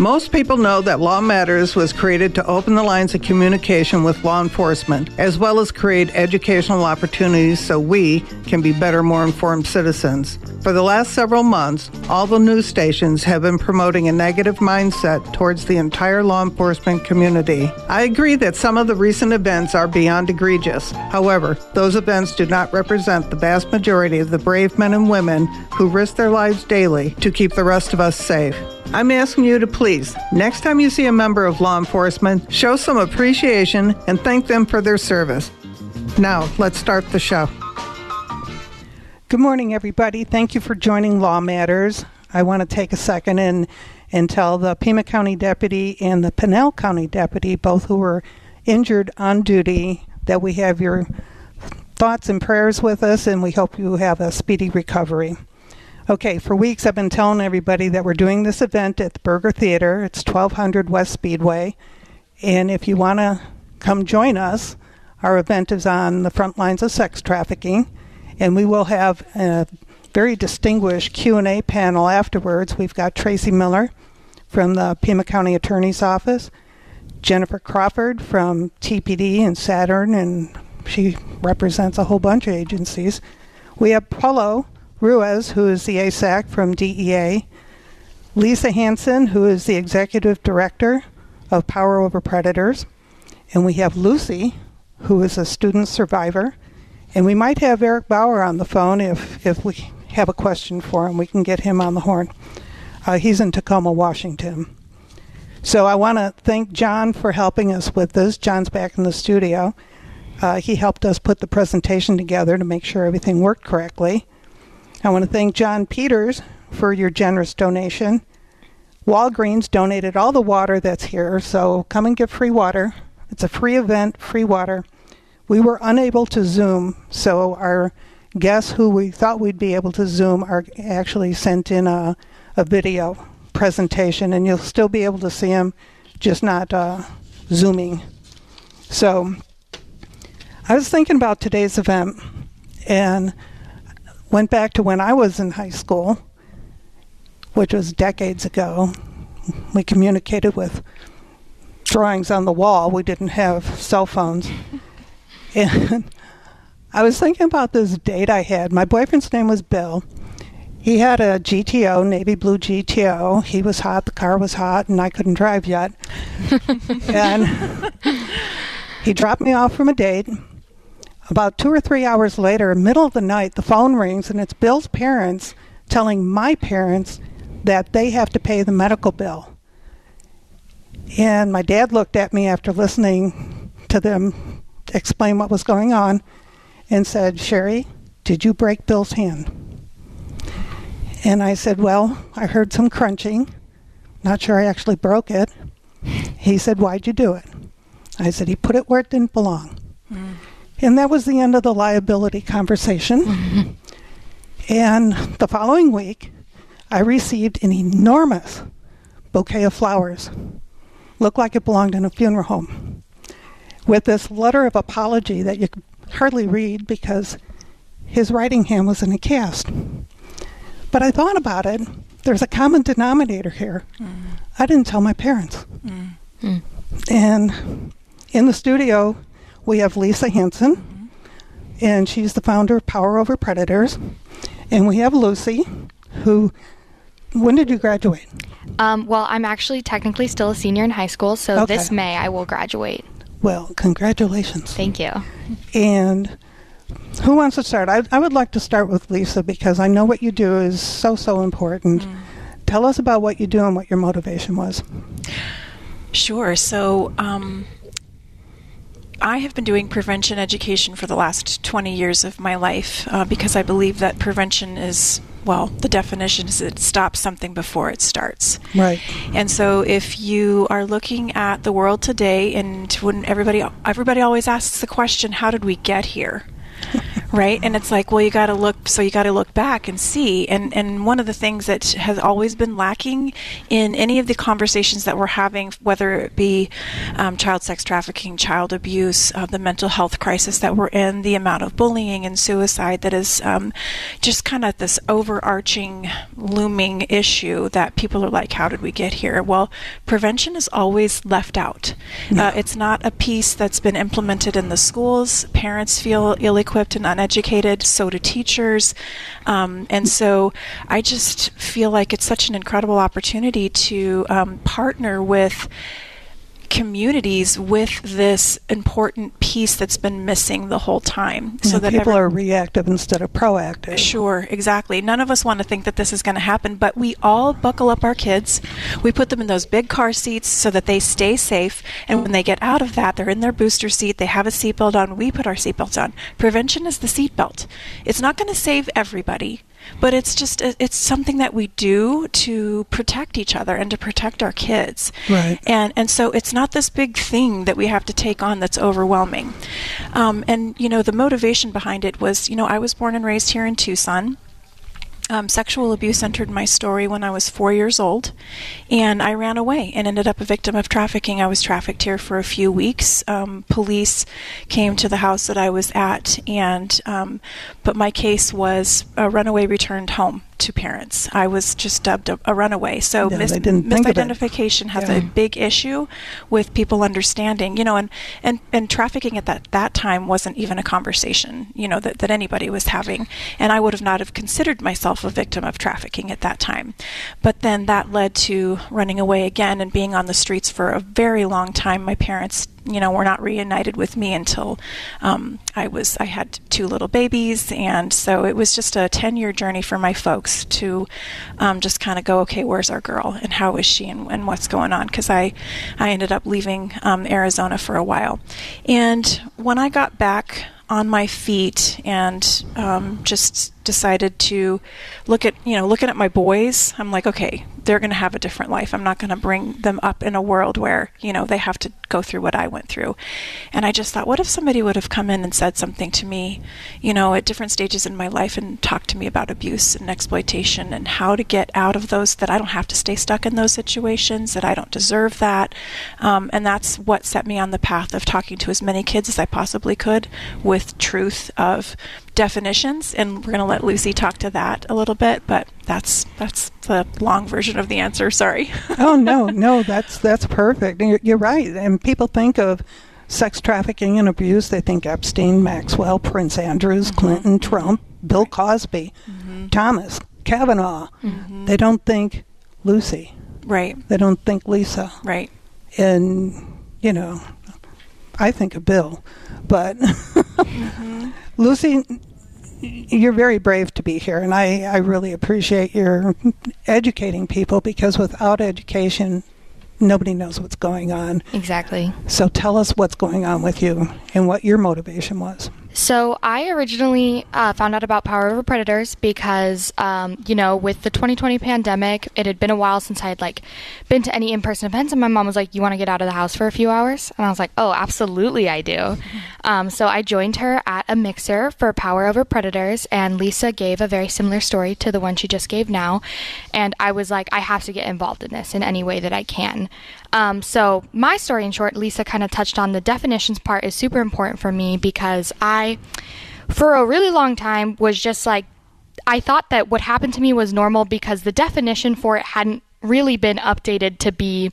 Most people know that Law Matters was created to open the lines of communication with law enforcement, as well as create educational opportunities so we can be better, more informed citizens. For the last several months, all the news stations have been promoting a negative mindset towards the entire law enforcement community. I agree that some of the recent events are beyond egregious. However, those events do not represent the vast majority of the brave men and women who risk their lives daily to keep the rest of us safe. I'm asking you to please, next time you see a member of law enforcement, show some appreciation and thank them for their service. Now, let's start the show. Good morning, everybody. Thank you for joining Law Matters. I want to take a second and, and tell the Pima County deputy and the Pinal County deputy, both who were injured on duty, that we have your thoughts and prayers with us, and we hope you have a speedy recovery. Okay, for weeks I've been telling everybody that we're doing this event at the Berger Theater. It's 1200 West Speedway. And if you want to come join us, our event is on the front lines of sex trafficking. And we will have a very distinguished Q&A panel afterwards. We've got Tracy Miller from the Pima County Attorney's Office, Jennifer Crawford from TPD and Saturn, and she represents a whole bunch of agencies. We have Paulo Ruiz, who is the ASAC from DEA, Lisa Hanson, who is the executive director of Power Over Predators, and we have Lucy, who is a student survivor, and we might have Eric Bauer on the phone if, if we have a question for him. We can get him on the horn. Uh, he's in Tacoma, Washington. So I want to thank John for helping us with this. John's back in the studio. Uh, he helped us put the presentation together to make sure everything worked correctly. I want to thank John Peters for your generous donation. Walgreens donated all the water that's here, so come and get free water. It's a free event, free water. We were unable to Zoom, so our guests who we thought we'd be able to Zoom are actually sent in a, a video presentation, and you'll still be able to see them, just not uh, Zooming. So I was thinking about today's event, and went back to when I was in high school, which was decades ago. We communicated with drawings on the wall. We didn't have cell phones. and I was thinking about this date I had. My boyfriend's name was Bill. He had a GTO, navy blue GTO. He was hot, the car was hot, and I couldn't drive yet. and he dropped me off from a date about two or three hours later, middle of the night, the phone rings and it's Bill's parents telling my parents that they have to pay the medical bill. And my dad looked at me after listening to them explain what was going on and said, Sherry, did you break Bill's hand? And I said, Well, I heard some crunching. Not sure I actually broke it. He said, Why'd you do it? I said, He put it where it didn't belong. Mm. And that was the end of the liability conversation. and the following week, I received an enormous bouquet of flowers. Looked like it belonged in a funeral home. With this letter of apology that you could hardly read because his writing hand was in a cast. But I thought about it. There's a common denominator here. Mm. I didn't tell my parents. Mm. And in the studio, we have Lisa Hanson, mm-hmm. and she's the founder of Power Over Predators. And we have Lucy, who, when did you graduate? Um, well, I'm actually technically still a senior in high school, so okay. this May I will graduate. Well, congratulations. Thank you. And who wants to start? I, I would like to start with Lisa because I know what you do is so, so important. Mm. Tell us about what you do and what your motivation was. Sure. So, um, I have been doing prevention education for the last 20 years of my life uh, because I believe that prevention is well, the definition is it stops something before it starts. Right. And so if you are looking at the world today and when everybody everybody always asks the question how did we get here? right? And it's like well you got to look so you got to look back and see. And and one of the things that has always been lacking in any of the conversations that we're having whether it be um, child sex trafficking child abuse uh, the mental health crisis that we're in the amount of bullying and suicide that is um, just kind of this overarching looming issue that people are like how did we get here? Well prevention is always left out. Uh, it's not a piece that's been implemented in the schools. Parents feel ill-equipped and uneducated, so do teachers. Um, and so I just feel like it's such an incredible opportunity to um, partner with communities with this important piece that's been missing the whole time. So yeah, that people every- are reactive instead of proactive. Sure, exactly. None of us want to think that this is going to happen, but we all buckle up our kids. We put them in those big car seats so that they stay safe. And when they get out of that, they're in their booster seat. They have a seatbelt on. We put our seatbelts on. Prevention is the seatbelt. It's not going to save everybody but it's just it's something that we do to protect each other and to protect our kids. Right. And and so it's not this big thing that we have to take on that's overwhelming. Um, and you know the motivation behind it was you know i was born and raised here in tucson um, sexual abuse entered my story when I was four years old, and I ran away and ended up a victim of trafficking. I was trafficked here for a few weeks. Um, police came to the house that I was at, and um, but my case was a runaway returned home to parents. I was just dubbed a, a runaway. So yeah, mis- misidentification has yeah. a big issue with people understanding, you know, and, and, and trafficking at that, that time wasn't even a conversation, you know, that, that anybody was having. And I would have not have considered myself a victim of trafficking at that time. But then that led to running away again and being on the streets for a very long time. My parents you know, were not reunited with me until um, I was I had two little babies, and so it was just a ten year journey for my folks to um, just kind of go, okay, where's our girl, and how is she, and, and what's going on? Because I I ended up leaving um, Arizona for a while, and when I got back on my feet and um, just decided to look at you know looking at my boys i'm like okay they're going to have a different life. I'm not going to bring them up in a world where you know they have to go through what i went through. And i just thought what if somebody would have come in and said something to me you know at different stages in my life and talked to me about abuse and exploitation and how to get out of those that i don't have to stay stuck in those situations that i don't deserve that. Um, and that's what set me on the path of talking to as many kids as i possibly could with truth of definitions, and we're going to let Lucy talk to that a little bit. But that's that's the long version of the answer. Sorry. oh no, no, that's that's perfect. You're, you're right. And people think of sex trafficking and abuse. They think Epstein, Maxwell, Prince Andrews, mm-hmm. Clinton, Trump, Bill Cosby, mm-hmm. Thomas, Kavanaugh. Mm-hmm. They don't think Lucy. Right. They don't think Lisa. Right. And you know, I think of Bill, but mm-hmm. Lucy, you're very brave to be here, and I, I really appreciate your educating people because without education, nobody knows what's going on. Exactly. So tell us what's going on with you and what your motivation was. So I originally uh, found out about Power Over Predators because, um, you know, with the 2020 pandemic, it had been a while since I had like been to any in-person events, and my mom was like, "You want to get out of the house for a few hours?" And I was like, "Oh, absolutely, I do." Um, so I joined her at a mixer for Power Over Predators, and Lisa gave a very similar story to the one she just gave now, and I was like, "I have to get involved in this in any way that I can." Um, so, my story in short, Lisa kind of touched on the definitions part is super important for me because I, for a really long time, was just like, I thought that what happened to me was normal because the definition for it hadn't really been updated to be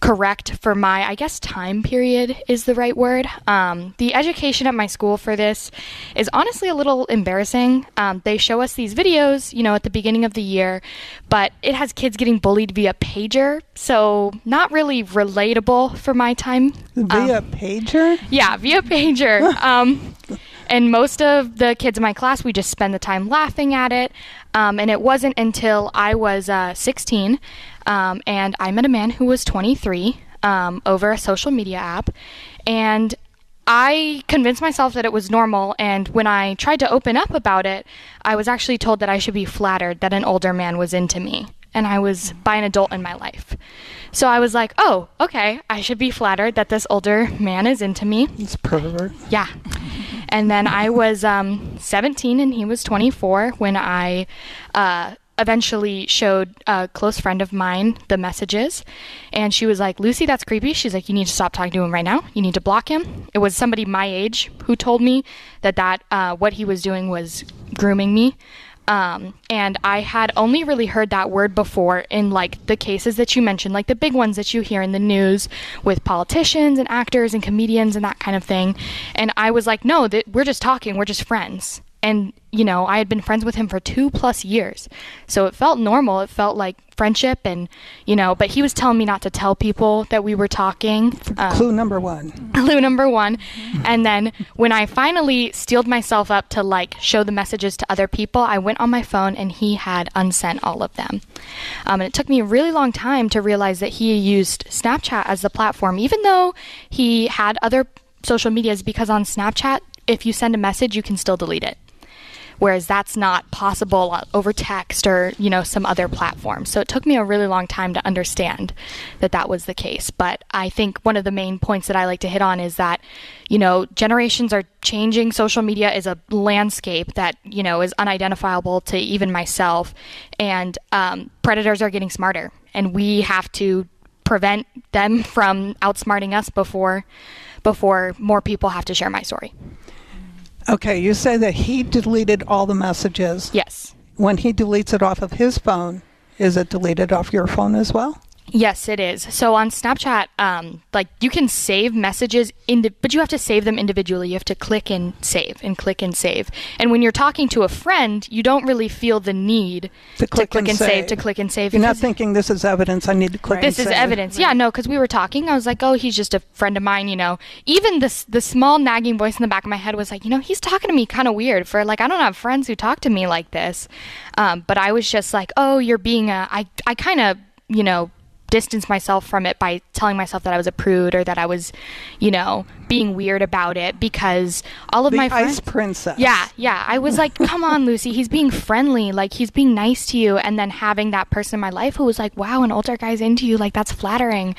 correct for my, I guess, time period is the right word. Um, the education at my school for this is honestly a little embarrassing. Um, they show us these videos, you know, at the beginning of the year, but it has kids getting bullied via pager, so not really relatable for my time. Via um, pager? Yeah, via pager. And most of the kids in my class, we just spend the time laughing at it. Um, and it wasn't until I was uh, 16 um, and I met a man who was 23 um, over a social media app. And I convinced myself that it was normal, and when I tried to open up about it, I was actually told that I should be flattered that an older man was into me, and I was by an adult in my life. So I was like, oh, okay, I should be flattered that this older man is into me. He's pervert. Yeah. And then I was um, 17 and he was 24 when I uh, eventually showed a close friend of mine the messages. And she was like, Lucy, that's creepy. She's like, you need to stop talking to him right now. You need to block him. It was somebody my age who told me that, that uh, what he was doing was grooming me. Um, and I had only really heard that word before in like the cases that you mentioned, like the big ones that you hear in the news with politicians and actors and comedians and that kind of thing. And I was like, no, th- we're just talking, we're just friends and you know i had been friends with him for two plus years. So it felt normal. It felt like friendship and you know but he was telling me not to tell people that we were talking um, clue number one. Clue number one. And then when i finally steeled myself up to like show the messages to other people i went on my phone and he had unsent all of them. Um, and it took me a really long time to realize that he used snapchat as the platform. Even though he had other social medias because on snapchat if you send a message you can still delete it whereas that's not possible over text or you know some other platform. So it took me a really long time to understand that that was the case. But i think one of the main points that i like to hit on is that you know generations are changing. Social media is a landscape that you know is unidentifiable to even myself. And um, predators are getting smarter. And we have to prevent them from outsmarting us before before more people have to share my story Okay, you say that he deleted all the messages. Yes. When he deletes it off of his phone, is it deleted off your phone as well? Yes, it is. So on Snapchat, um, like you can save messages, indi- but you have to save them individually. You have to click and save and click and save. And when you're talking to a friend, you don't really feel the need to click, to click and, and, save. save. to click and save. You're not thinking this is evidence. I need to click. Right. This is save. evidence. Right. Yeah, no, because we were talking. I was like, oh, he's just a friend of mine. You know, even the the small nagging voice in the back of my head was like, you know, he's talking to me kind of weird. For like, I don't have friends who talk to me like this. Um, but I was just like, oh, you're being a. I I kind of you know distance myself from it by telling myself that I was a prude or that I was, you know, being weird about it because all of the my friends. Ice princess. Yeah, yeah. I was like, come on, Lucy. He's being friendly. Like, he's being nice to you. And then having that person in my life who was like, wow, an older guy's into you. Like, that's flattering.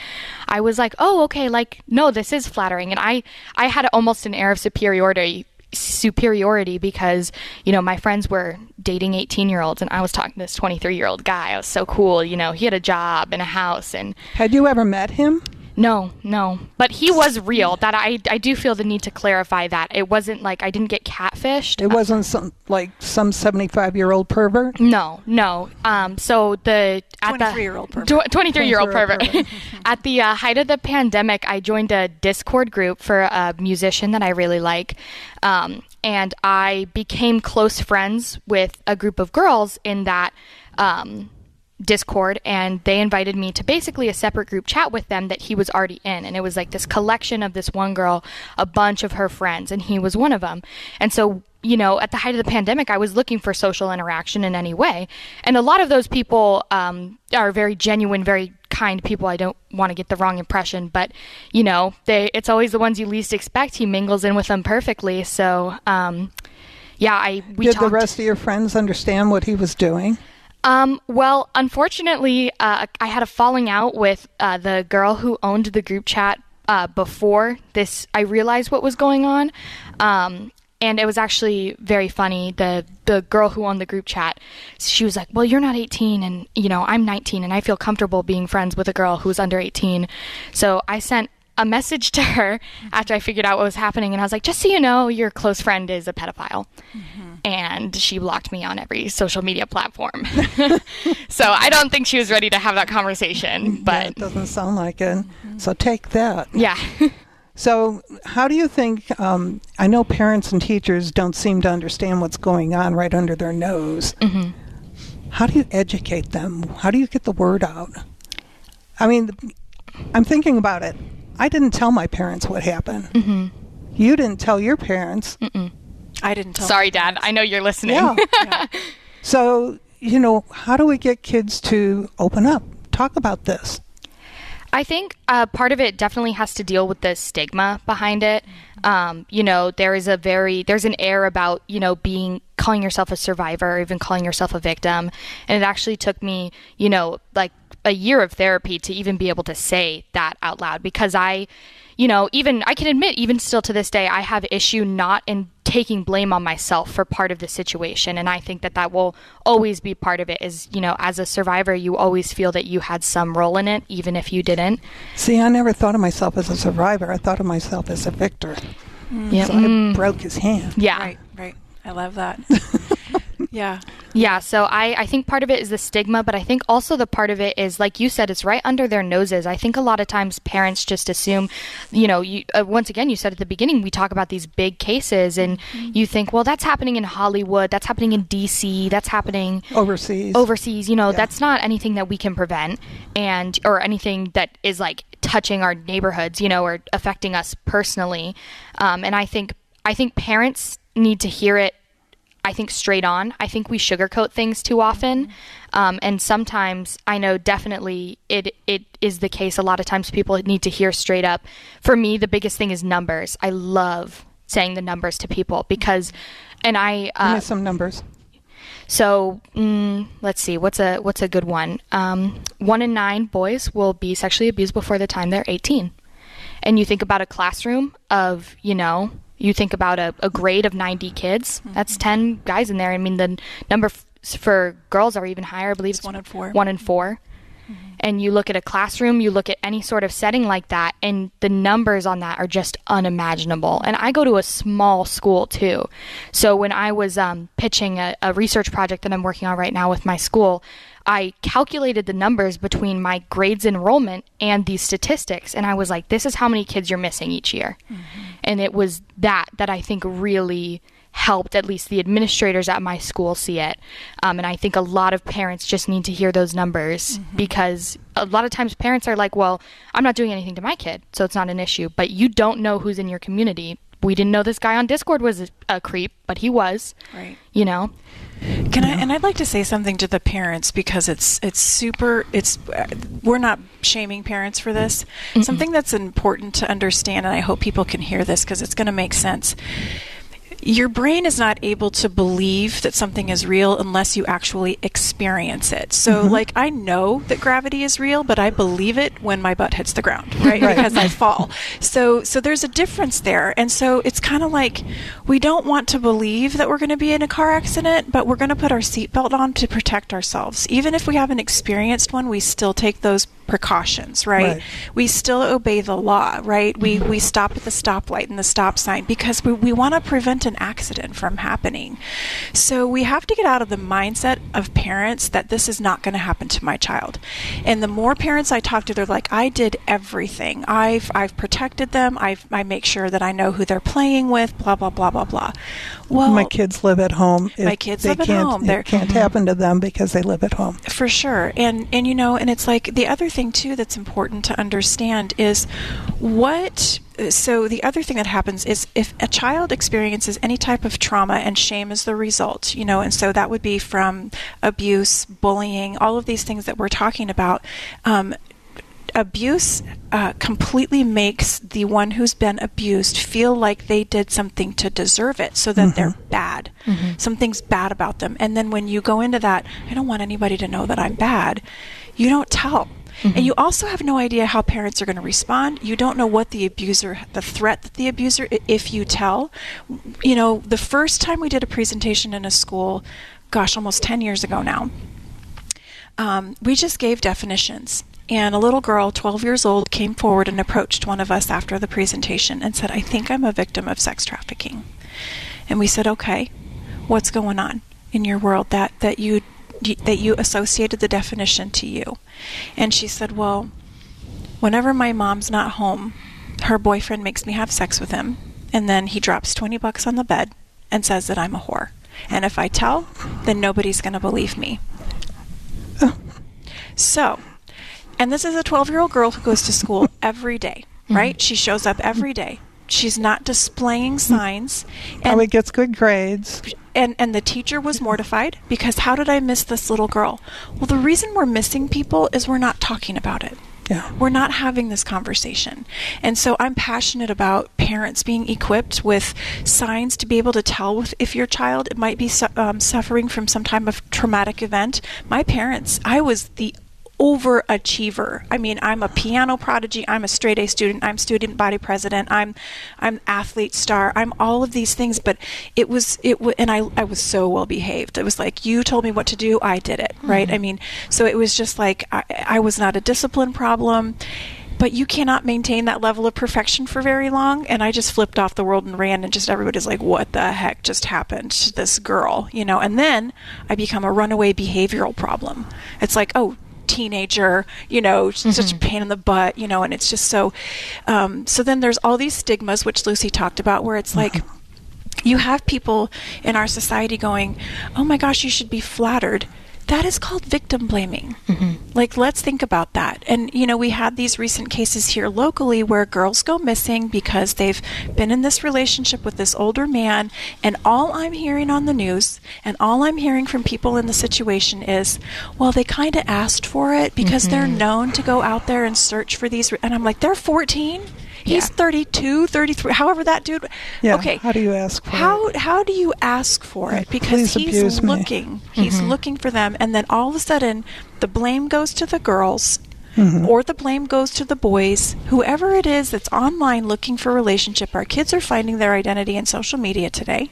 I was like, oh, okay. Like, no, this is flattering. And I, I had almost an air of superiority superiority because you know my friends were dating 18 year olds and i was talking to this 23 year old guy. I was so cool you know he had a job and a house and had you ever met him no, no. But he was real. That I I do feel the need to clarify that. It wasn't like I didn't get catfished. It wasn't some like some 75-year-old pervert? No, no. Um so the at 23-year-old pervert. 23-year-old pervert. at the uh, height of the pandemic, I joined a Discord group for a musician that I really like. Um and I became close friends with a group of girls in that um Discord and they invited me to basically a separate group chat with them that he was already in. And it was like this collection of this one girl, a bunch of her friends, and he was one of them. And so, you know, at the height of the pandemic, I was looking for social interaction in any way. And a lot of those people um, are very genuine, very kind people. I don't want to get the wrong impression, but, you know, they it's always the ones you least expect. He mingles in with them perfectly. So, um, yeah, I we did talked. the rest of your friends understand what he was doing? Um, well, unfortunately, uh, I had a falling out with uh, the girl who owned the group chat uh, before this. I realized what was going on. Um, and it was actually very funny. The the girl who owned the group chat, she was like, "Well, you're not 18, and you know I'm 19, and I feel comfortable being friends with a girl who's under 18." So I sent a message to her after I figured out what was happening, and I was like, "Just so you know, your close friend is a pedophile." Mm-hmm and she blocked me on every social media platform. so I don't think she was ready to have that conversation. But yeah, it doesn't sound like it. So take that. Yeah. so how do you think? Um, I know parents and teachers don't seem to understand what's going on right under their nose. Mm-hmm. How do you educate them? How do you get the word out? I mean, I'm thinking about it. I didn't tell my parents what happened. Mm-hmm. You didn't tell your parents. Mm-mm. I didn't tell. Sorry, Dad. I know you're listening. Yeah. yeah. So, you know, how do we get kids to open up, talk about this? I think uh, part of it definitely has to deal with the stigma behind it. Um, you know, there is a very there's an air about you know being calling yourself a survivor or even calling yourself a victim. And it actually took me, you know, like a year of therapy to even be able to say that out loud because I, you know, even I can admit, even still to this day, I have issue not in taking blame on myself for part of the situation. And I think that that will always be part of it is, you know, as a survivor, you always feel that you had some role in it, even if you didn't. See, I never thought of myself as a survivor. I thought of myself as a victor. Mm. Yeah. So I broke his hand. Yeah. Right, right. I love that. yeah. Yeah, so I, I think part of it is the stigma, but I think also the part of it is, like you said, it's right under their noses. I think a lot of times parents just assume, you know, you, uh, once again, you said at the beginning, we talk about these big cases, and mm-hmm. you think, well, that's happening in Hollywood, that's happening in DC, that's happening overseas. Overseas, you know, yeah. that's not anything that we can prevent, and or anything that is like touching our neighborhoods, you know, or affecting us personally. Um, and I think I think parents need to hear it I think straight on. I think we sugarcoat things too often, um, and sometimes I know definitely it it is the case. A lot of times people need to hear straight up. For me, the biggest thing is numbers. I love saying the numbers to people because, and I uh, me some numbers. So mm, let's see, what's a what's a good one? Um, one in nine boys will be sexually abused before the time they're 18, and you think about a classroom of you know you think about a, a grade of 90 kids, mm-hmm. that's 10 guys in there. I mean, the number f- for girls are even higher. I believe it's, it's one in four. One in 4 mm-hmm. And you look at a classroom, you look at any sort of setting like that, and the numbers on that are just unimaginable. And I go to a small school too. So when I was um, pitching a, a research project that I'm working on right now with my school, I calculated the numbers between my grades enrollment and these statistics, and I was like, this is how many kids you're missing each year. Mm-hmm. And it was that that I think really helped at least the administrators at my school see it. Um, and I think a lot of parents just need to hear those numbers mm-hmm. because a lot of times parents are like, well, I'm not doing anything to my kid, so it's not an issue. But you don't know who's in your community. We didn't know this guy on Discord was a, a creep, but he was. Right. You know? Can I? And I'd like to say something to the parents because it's it's super. It's uh, we're not shaming parents for this. Mm-mm. Something that's important to understand, and I hope people can hear this because it's going to make sense your brain is not able to believe that something is real unless you actually experience it. So, mm-hmm. like, I know that gravity is real, but I believe it when my butt hits the ground, right? right. Because I fall. So, so there's a difference there. And so it's kind of like we don't want to believe that we're going to be in a car accident, but we're going to put our seatbelt on to protect ourselves. Even if we haven't experienced one, we still take those precautions, right? right? We still obey the law, right? We we stop at the stoplight and the stop sign because we, we want to prevent an accident from happening. So we have to get out of the mindset of parents that this is not going to happen to my child. And the more parents I talk to, they're like, I did everything. I've I've protected them. I've I make sure that I know who they're playing with. Blah blah blah blah blah. Well, my kids live at home. my kids live at home. It can't mm-hmm. happen to them because they live at home. For sure. And and you know, and it's like the other thing too that's important to understand is what so the other thing that happens is if a child experiences any type of trauma and shame is the result, you know, and so that would be from abuse, bullying, all of these things that we're talking about. Um, abuse uh, completely makes the one who's been abused feel like they did something to deserve it so that mm-hmm. they're bad. Mm-hmm. Something's bad about them. And then when you go into that, I don't want anybody to know that I'm bad, you don't tell. Mm-hmm. And you also have no idea how parents are going to respond. You don't know what the abuser, the threat that the abuser, if you tell. You know, the first time we did a presentation in a school, gosh, almost 10 years ago now, um, we just gave definitions. And a little girl, 12 years old, came forward and approached one of us after the presentation and said, I think I'm a victim of sex trafficking. And we said, Okay, what's going on in your world that, that you that you associated the definition to you. And she said, Well, whenever my mom's not home, her boyfriend makes me have sex with him, and then he drops 20 bucks on the bed and says that I'm a whore. And if I tell, then nobody's going to believe me. So, and this is a 12 year old girl who goes to school every day, right? Mm-hmm. She shows up every day. She's not displaying signs. And Probably gets good grades and and the teacher was mortified because how did I miss this little girl? Well, the reason we're missing people is we're not talking about it. Yeah. We're not having this conversation. And so I'm passionate about parents being equipped with signs to be able to tell if your child might be su- um, suffering from some type of traumatic event. My parents, I was the overachiever. I mean, I'm a piano prodigy, I'm a straight A student, I'm student body president, I'm I'm athlete star, I'm all of these things, but it was it w- and I I was so well behaved. It was like you told me what to do, I did it, right? Mm-hmm. I mean, so it was just like I, I was not a discipline problem. But you cannot maintain that level of perfection for very long. And I just flipped off the world and ran, and just everybody's like, what the heck just happened to this girl? You know, and then I become a runaway behavioral problem. It's like, oh, teenager, you know, such a pain in the butt, you know, and it's just so. Um, so then there's all these stigmas, which Lucy talked about, where it's like. You have people in our society going, "Oh my gosh, you should be flattered." That is called victim blaming. Mm-hmm. Like, let's think about that. And, you know, we had these recent cases here locally where girls go missing because they've been in this relationship with this older man. And all I'm hearing on the news and all I'm hearing from people in the situation is, well, they kind of asked for it because they're mm-hmm. known to go out there and search for these. Re-. And I'm like, they're 14? He's Yeah. 32, 33, however that dude. Yeah, Okay. how do you ask for how, How do you ask for it? Because he's abuse me. looking. He's looking for them. And then all of a sudden, the blame goes to the girls. Mm-hmm. Or the blame goes to the boys. Whoever it is that's online looking for a relationship, our kids are finding their identity in social media today.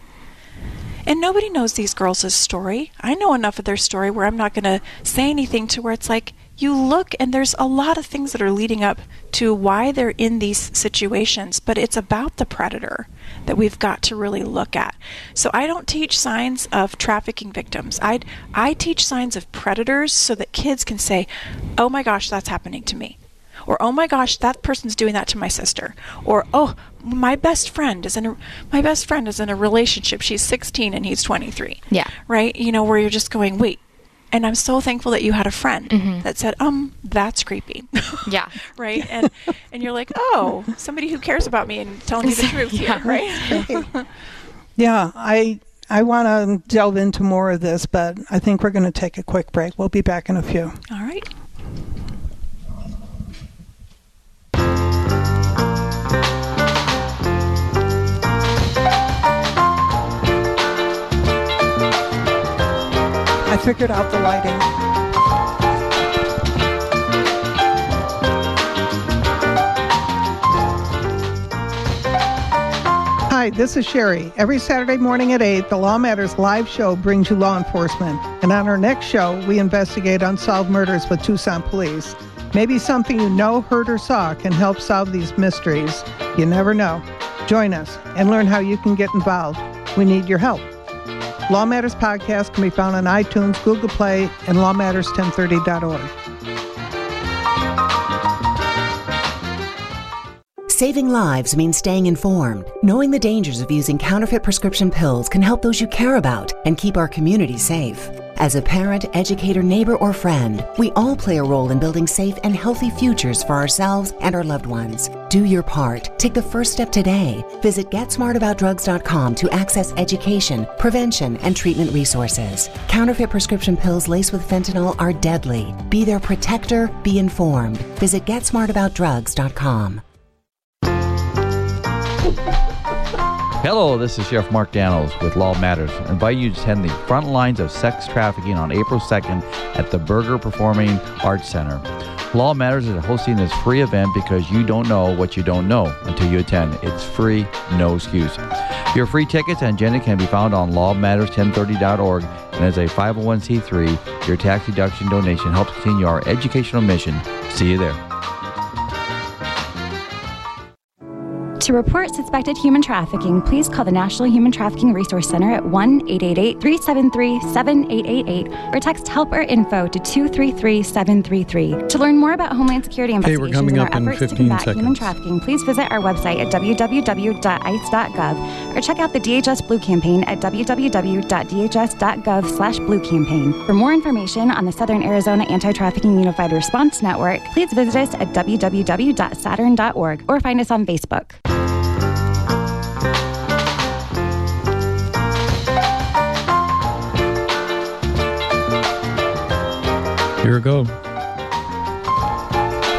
And nobody knows these girls' story. I know enough of their story where I'm not going to say anything to where it's like, you look and there's a lot of things that are leading up to why they're in these situations, but it's about the predator that we've got to really look at. So I don't teach signs of trafficking victims. I I teach signs of predators so that kids can say, "Oh my gosh, that's happening to me." Or oh my gosh, that person's doing that to my sister. Or oh, my best friend is in a my best friend is in a relationship. She's 16 and he's 23. Yeah. Right? You know where you're just going, "Wait, and I'm so thankful that you had a friend that said, "Um, that's creepy." Yeah. right. And and you're like, "Oh, somebody who cares about me and telling me the truth Yeah. here." Right. Yeah, I I want to delve into more of this, but I think we're going to take a quick break. We'll be back in a few. All right. I figured out the lighting. Hi, this is Sherry. Every Saturday morning at 8, the Law Matters live show brings you law enforcement. And on our next show, we investigate unsolved murders with Tucson police. Maybe something you know, heard, or saw can help solve these mysteries. You never know. Join us and learn how you can get involved. We need your help. Law Matters podcast can be found on iTunes, Google Play, and lawmatters1030.org. Saving lives means staying informed. Knowing the dangers of using counterfeit prescription pills can help those you care about and keep our community safe. As a parent, educator, neighbor, or friend, we all play a role in building safe and healthy futures for ourselves and our loved ones. Do your part. Take the first step today. Visit GetSmartAboutDrugs.com to access education, prevention, and treatment resources. Counterfeit prescription pills laced with fentanyl are deadly. Be their protector. Be informed. Visit GetSmartAboutDrugs.com. Hello, this is Sheriff Mark Daniels with Law Matters. I invite you to attend the front lines of sex trafficking on April 2nd at the Berger Performing Arts Center. Law Matters is hosting this free event because you don't know what you don't know until you attend. It's free, no excuse. Your free tickets and agenda can be found on lawmatters1030.org and as a 501c3, your tax deduction donation helps continue our educational mission. See you there. To report suspected human trafficking, please call the National Human Trafficking Resource Center at 1 888 373 7888 or text help or info to 233 733. To learn more about Homeland Security investigations coming and our efforts to 15 combat human trafficking, please visit our website at www.ice.gov or check out the DHS Blue Campaign at www.dhs.gov slash blue campaign. For more information on the Southern Arizona Anti-Trafficking Unified Response Network, please visit us at www.saturn.org or find us on Facebook. Here we go.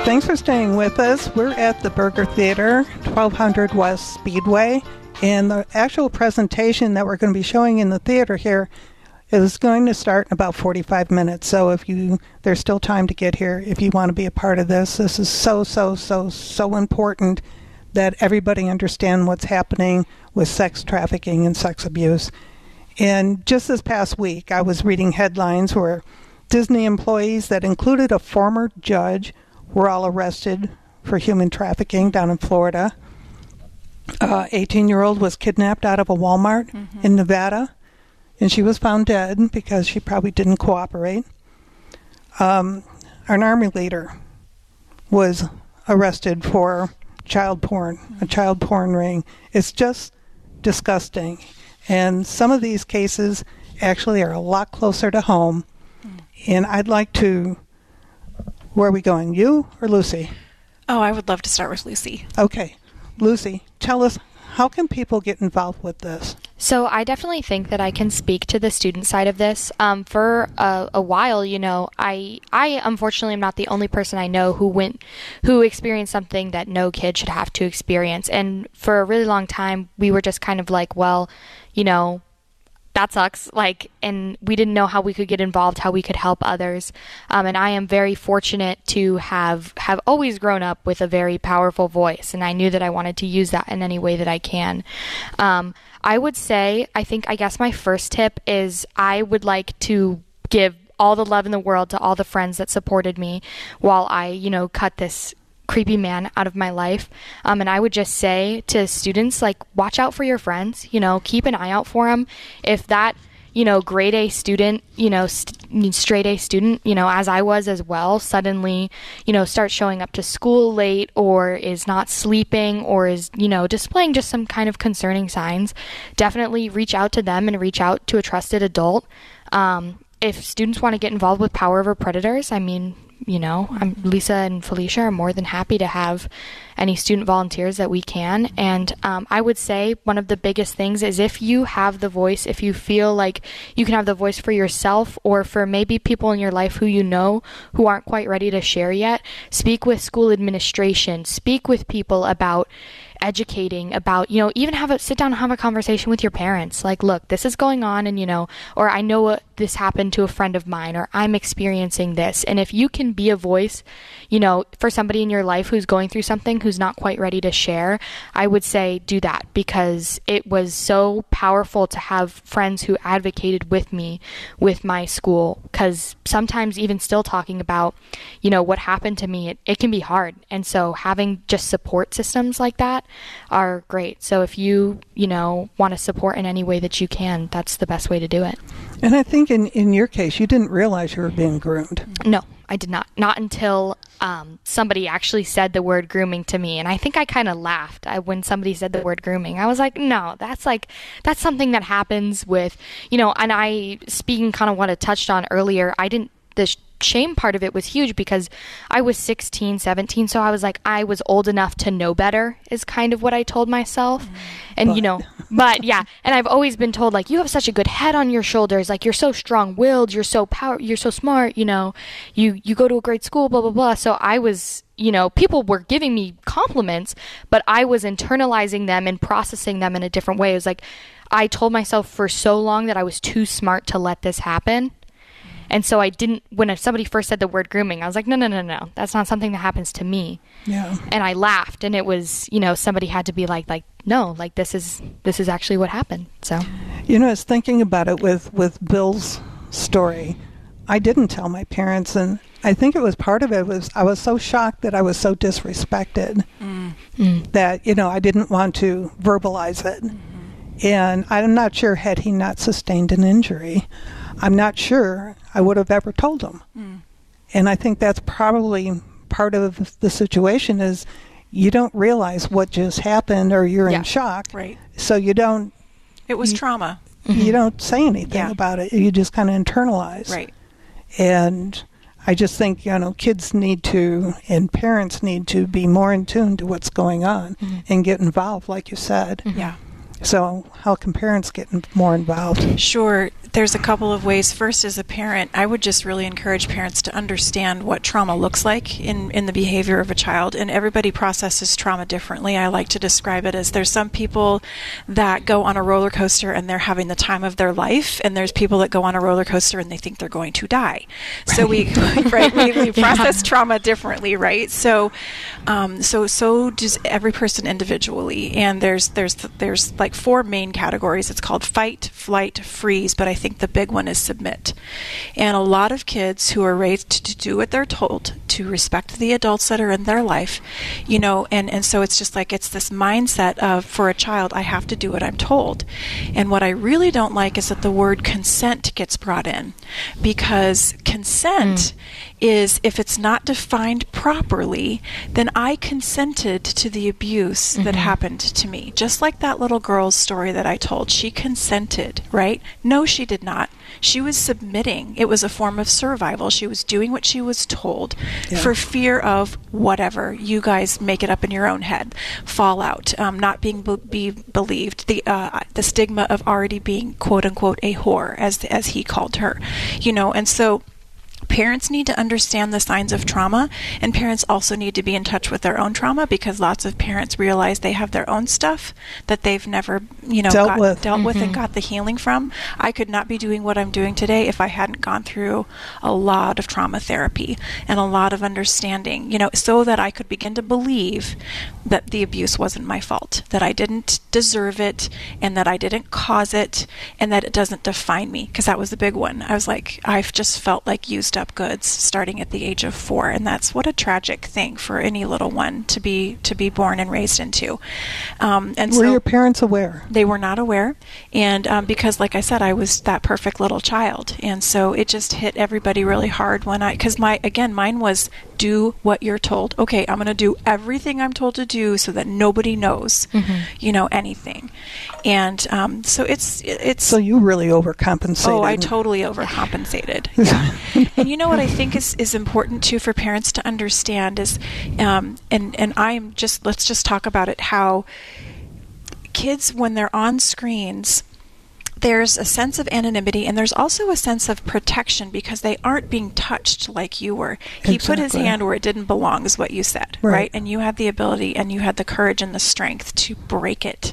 Thanks for staying with us. We're at the Berger Theater, 1200 West Speedway, and the actual presentation that we're going to be showing in the theater here is going to start in about 45 minutes. So if you there's still time to get here if you want to be a part of this. This is so so so so important that everybody understand what's happening with sex trafficking and sex abuse. And just this past week, I was reading headlines where Disney employees that included a former judge were all arrested for human trafficking down in Florida. 18 uh, year old was kidnapped out of a Walmart mm-hmm. in Nevada, and she was found dead because she probably didn't cooperate. Um, an army leader was arrested for child porn, mm-hmm. a child porn ring. It's just disgusting. And some of these cases actually are a lot closer to home. And I'd like to where are we going? You or Lucy? Oh, I would love to start with Lucy. Okay. Lucy, tell us how can people get involved with this? So I definitely think that I can speak to the student side of this. Um, for a, a, while, you know, I I unfortunately am not the only person I know who went who experienced something that no kid should have to experience. And for a really long time, we were just kind of like, well, you know, that sucks. Like, and we didn't know how we could get involved, how we could help others. Um, and I am very fortunate to have have always grown up with a very powerful voice, and I knew that I wanted to use that in any way that I can. Um, I would say, I think, I guess my first tip is I would like to give all the love in the world to all the friends that supported me while I, you know, cut this creepy man out of my life. Um, and I would just say to students, like, watch out for your friends, you know, keep an eye out for them. If that, you know, grade A student, you know, st- straight A student, you know, as I was as well, suddenly, you know, starts showing up to school late or is not sleeping or is, you know, displaying just some kind of concerning signs, definitely reach out to them and reach out to a trusted adult. Um, if students want to get involved with power over predators, I mean, you know, I'm, Lisa and Felicia are more than happy to have any student volunteers that we can. And um, I would say one of the biggest things is if you have the voice, if you feel like you can have the voice for yourself or for maybe people in your life who you know who aren't quite ready to share yet, speak with school administration, speak with people about educating about, you know, even have a sit down and have a conversation with your parents. Like, look, this is going on, and, you know, or I know what this happened to a friend of mine, or I'm experiencing this. And if you can be a voice, you know, for somebody in your life who's going through something who's not quite ready to share, I would say do that because it was so powerful to have friends who advocated with me with my school. Because sometimes, even still talking about, you know, what happened to me, it, it can be hard. And so having just support systems like that are great. So if you, you know, want to support in any way that you can, that's the best way to do it. And I think in, in your case, you didn't realize you were being groomed. No, I did not. Not until um, somebody actually said the word grooming to me, and I think I kind of laughed I, when somebody said the word grooming. I was like, no, that's like that's something that happens with, you know. And I, speaking kind of what I touched on earlier, I didn't the shame part of it was huge because I was 16, 17, so I was like I was old enough to know better is kind of what I told myself. Mm, and but. you know, but yeah, and I've always been told like you have such a good head on your shoulders, like you're so strong-willed, you're so power, you're so smart, you know. You you go to a great school, blah blah blah. So I was you know, people were giving me compliments, but I was internalizing them and processing them in a different way. It was like I told myself for so long that I was too smart to let this happen. And so I didn't, when somebody first said the word grooming, I was like, no, no, no, no, that's not something that happens to me. Yeah. And I laughed, and it was, you know, somebody had to be like, like, no, like this is this is actually what happened. So, you know, I was thinking about it with with Bill's story. I didn't tell my parents, and I think it was part of it was I was so shocked that I was so disrespected mm. that you know I didn't want to verbalize it. Mm-hmm. And I'm not sure had he not sustained an injury, I'm not sure I would have ever told them. Mm. And I think that's probably part of the situation is you don't realize what just happened or you're yeah. in shock. Right. So you don't. It was you, trauma. You mm-hmm. don't say anything yeah. about it. You just kind of internalize. Right. And I just think, you know, kids need to and parents need to be more in tune to what's going on mm-hmm. and get involved, like you said. Mm-hmm. Yeah. So, how can parents get more involved? Sure. There's a couple of ways. First, as a parent, I would just really encourage parents to understand what trauma looks like in, in the behavior of a child. And everybody processes trauma differently. I like to describe it as there's some people that go on a roller coaster and they're having the time of their life, and there's people that go on a roller coaster and they think they're going to die. Right. So we, right, we, we process yeah. trauma differently, right? So, um, so so does every person individually. And there's there's there's like four main categories. It's called fight, flight, freeze. But I think the big one is submit. And a lot of kids who are raised to do what they're told, to respect the adults that are in their life, you know, and, and so it's just like it's this mindset of for a child, I have to do what I'm told. And what I really don't like is that the word consent gets brought in because consent mm is if it's not defined properly, then I consented to the abuse mm-hmm. that happened to me. Just like that little girl's story that I told. She consented, right? No, she did not. She was submitting. It was a form of survival. She was doing what she was told yeah. for fear of whatever. You guys make it up in your own head. Fallout, um, not being be-, be believed, the uh, the stigma of already being quote unquote a whore, as as he called her, you know, and so Parents need to understand the signs of trauma, and parents also need to be in touch with their own trauma because lots of parents realize they have their own stuff that they've never, you know, dealt got, with, dealt mm-hmm. with and got the healing from. I could not be doing what I'm doing today if I hadn't gone through a lot of trauma therapy and a lot of understanding, you know, so that I could begin to believe that the abuse wasn't my fault, that I didn't deserve it, and that I didn't cause it, and that it doesn't define me because that was the big one. I was like, I've just felt like used used up goods starting at the age of four, and that's what a tragic thing for any little one to be to be born and raised into. Um, and were so your parents aware? They were not aware, and um, because, like I said, I was that perfect little child, and so it just hit everybody really hard when I because my again mine was do what you're told. Okay, I'm going to do everything I'm told to do so that nobody knows, mm-hmm. you know, anything. And um, so it's it's. So you really overcompensated. Oh, I totally overcompensated. yeah. And you know what I think is is important too for parents to understand is, um, and and I'm just let's just talk about it how kids when they're on screens there's a sense of anonymity and there's also a sense of protection because they aren't being touched like you were. He exactly. put his hand where it didn't belong, is what you said, right. right? And you had the ability and you had the courage and the strength to break it.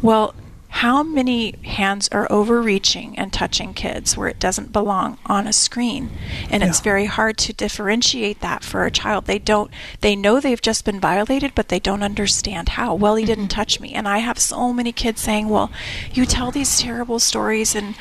Well, how many hands are overreaching and touching kids where it doesn't belong on a screen? And yeah. it's very hard to differentiate that for a child. They don't they know they've just been violated but they don't understand how. Well he didn't mm-hmm. touch me. And i have so many kids saying well you tell these terrible stories and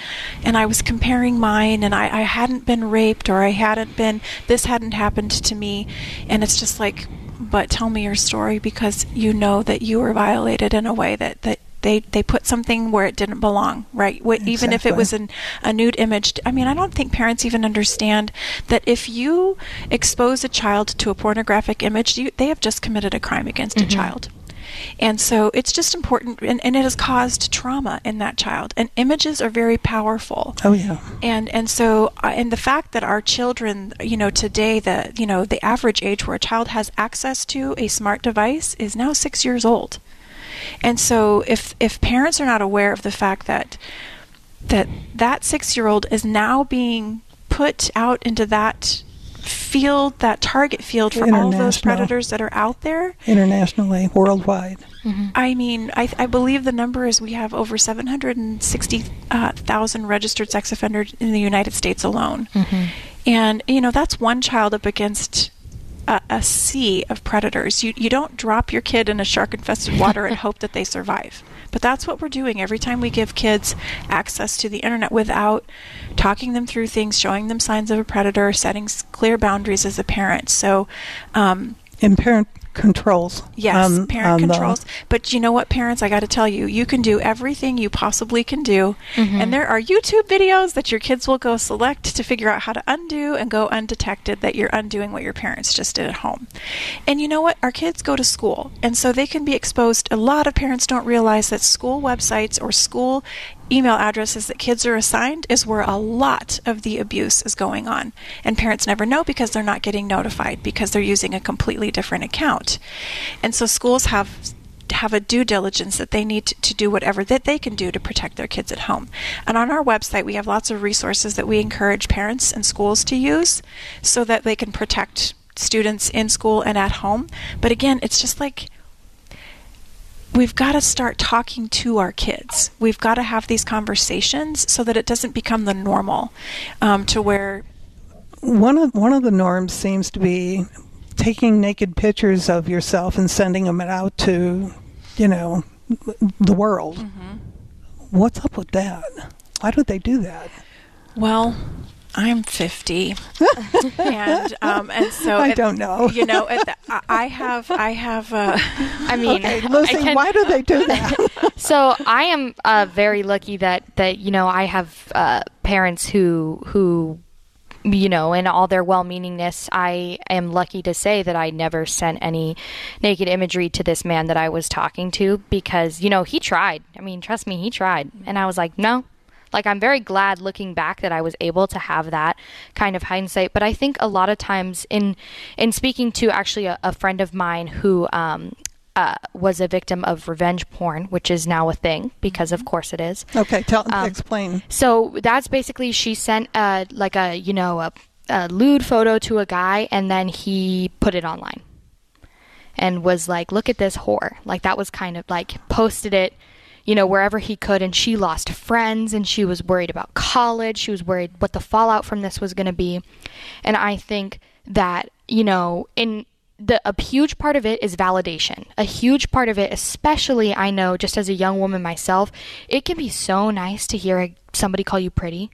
and i was comparing mine and i, I hadn't been raped or i hadn't been this hadn't happened to me. And it's just like but tell me your story because you know that you were violated in a way that, that they they put something where it didn't belong, right? Exactly. Even if it was an, a nude image. I mean, I don't think parents even understand that if you expose a child to a pornographic image, you, they have just committed a crime against mm-hmm. a child. And so it's just important, and, and, it has caused trauma in that child. And images are very powerful. Oh yeah. And and so uh, and the fact that our children, you know, today the you know the average age where a child has access to a smart device is now six years old. And so if if parents are not aware of the fact that that that 6-year-old is now being put out into that field, that target field for all those predators that are out there internationally, worldwide. Mm-hmm. I mean, I, I, believe the number is we have over 760,000 uh, registered sex offenders in the United States alone. Mm-hmm. And, you know, that's one child up against a, a sea of predators. You, you don't drop your kid in a shark infested water and hope that they survive. But that's what we're doing every time we give kids access to the internet without talking them through things, showing them signs of a predator, setting clear boundaries as a parent. So, um, and parent controls. Yes, um, parent controls. The... But you know what, parents? I got to tell you, you can do everything you possibly can do. Mm-hmm. And there are YouTube videos that your kids will go select to figure out how to undo and go undetected that you're undoing what your parents just did at home. And you know what? Our kids go to school, and so they can be exposed. A lot of parents don't realize that school websites or school email addresses that kids are assigned is where a lot of the abuse is going on. And parents never know because they're not getting notified because they're using a completely different account. And so schools have have a due diligence that they need to, to do whatever that they can do to protect their kids at home. And on our website, we have lots of resources that we encourage parents and schools to use so that they can protect students in school and at home. But again, it's just like we've got to start talking to our kids. We've got to have these conversations so that it doesn't become the normal um, to where one of one of the norms seems to be taking naked pictures of yourself and sending them out to, you know, the world. Mm-hmm. What's up with that? Why do they do that? Well, I'm 50, and um, and so I don't know. You know, the, I have I have. Uh, I mean, okay, Lucy, can, why do they do that? so I am uh, very lucky that that you know I have uh, parents who who you know, in all their well meaningness, I am lucky to say that I never sent any naked imagery to this man that I was talking to because, you know, he tried. I mean, trust me, he tried. And I was like, no. Like, I'm very glad looking back that I was able to have that kind of hindsight. But I think a lot of times, in in speaking to actually a, a friend of mine who um, uh, was a victim of revenge porn, which is now a thing because, of course, it is. Okay, tell um, explain. So that's basically she sent a like a you know a, a lewd photo to a guy, and then he put it online, and was like, "Look at this whore!" Like that was kind of like posted it you know, wherever he could. And she lost friends and she was worried about college. She was worried what the fallout from this was going to be. And I think that, you know, in the a huge part of it is validation. A huge part of it, especially I know just as a young woman myself, it can be so nice to hear somebody call you pretty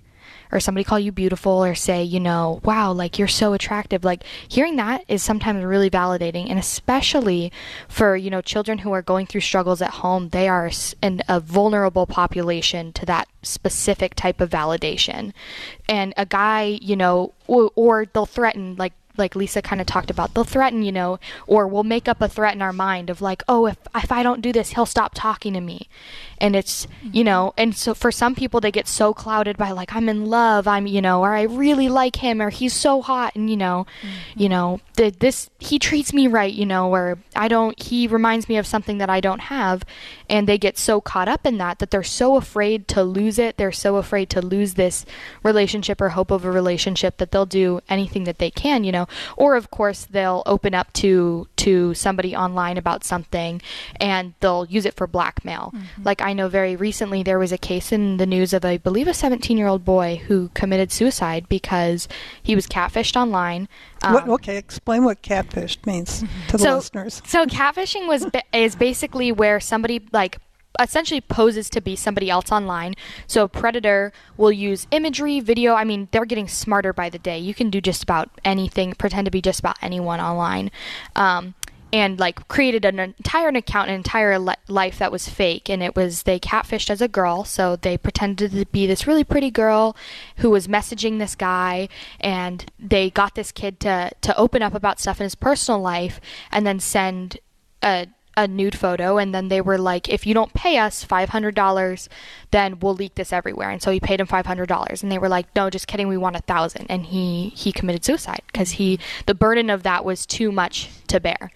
or somebody call you beautiful or say, you know, wow, like you're so attractive. Like hearing that is sometimes really validating. And especially for, you know, children who are going through struggles at home, they are in a vulnerable population to that specific type of validation. And a guy, you know, or, or they'll threaten, like, like Lisa kind of talked about, they'll threaten, you know, or we'll make up a threat in our mind of like, oh, if if I don't do this, he'll stop talking to me. And it's, mm-hmm. you know, and so for some people they get so clouded by like I'm in love, I'm, you know, or I really like him or he's so hot and you know, mm-hmm. you know, the, this he treats me right, you know, or I don't he reminds me of something that I don't have and they get so caught up in that that they're so afraid to lose it. They're so afraid to lose this relationship or hope of a relationship that they'll do anything that they can, you know. Or of course they'll open up to to somebody online about something and they'll use it for blackmail. Mm-hmm. Like I know very recently there was a case in the news of I believe a 17-year-old boy who committed suicide because he was catfished online. Um, what, okay, explain what catfished means to the so, listeners. So catfishing was is basically where somebody like essentially poses to be somebody else online. So predator will use imagery, video. I mean, they're getting smarter by the day. You can do just about anything, pretend to be just about anyone online. Um, and like created an entire account, an entire le- life that was fake. And it was they catfished as a girl, so they pretended to be this really pretty girl who was messaging this guy, and they got this kid to to open up about stuff in his personal life, and then send a a nude photo and then they were like if you don't pay us $500 then we'll leak this everywhere. And so he paid him $500 and they were like no just kidding we want a thousand. And he he committed suicide because he the burden of that was too much to bear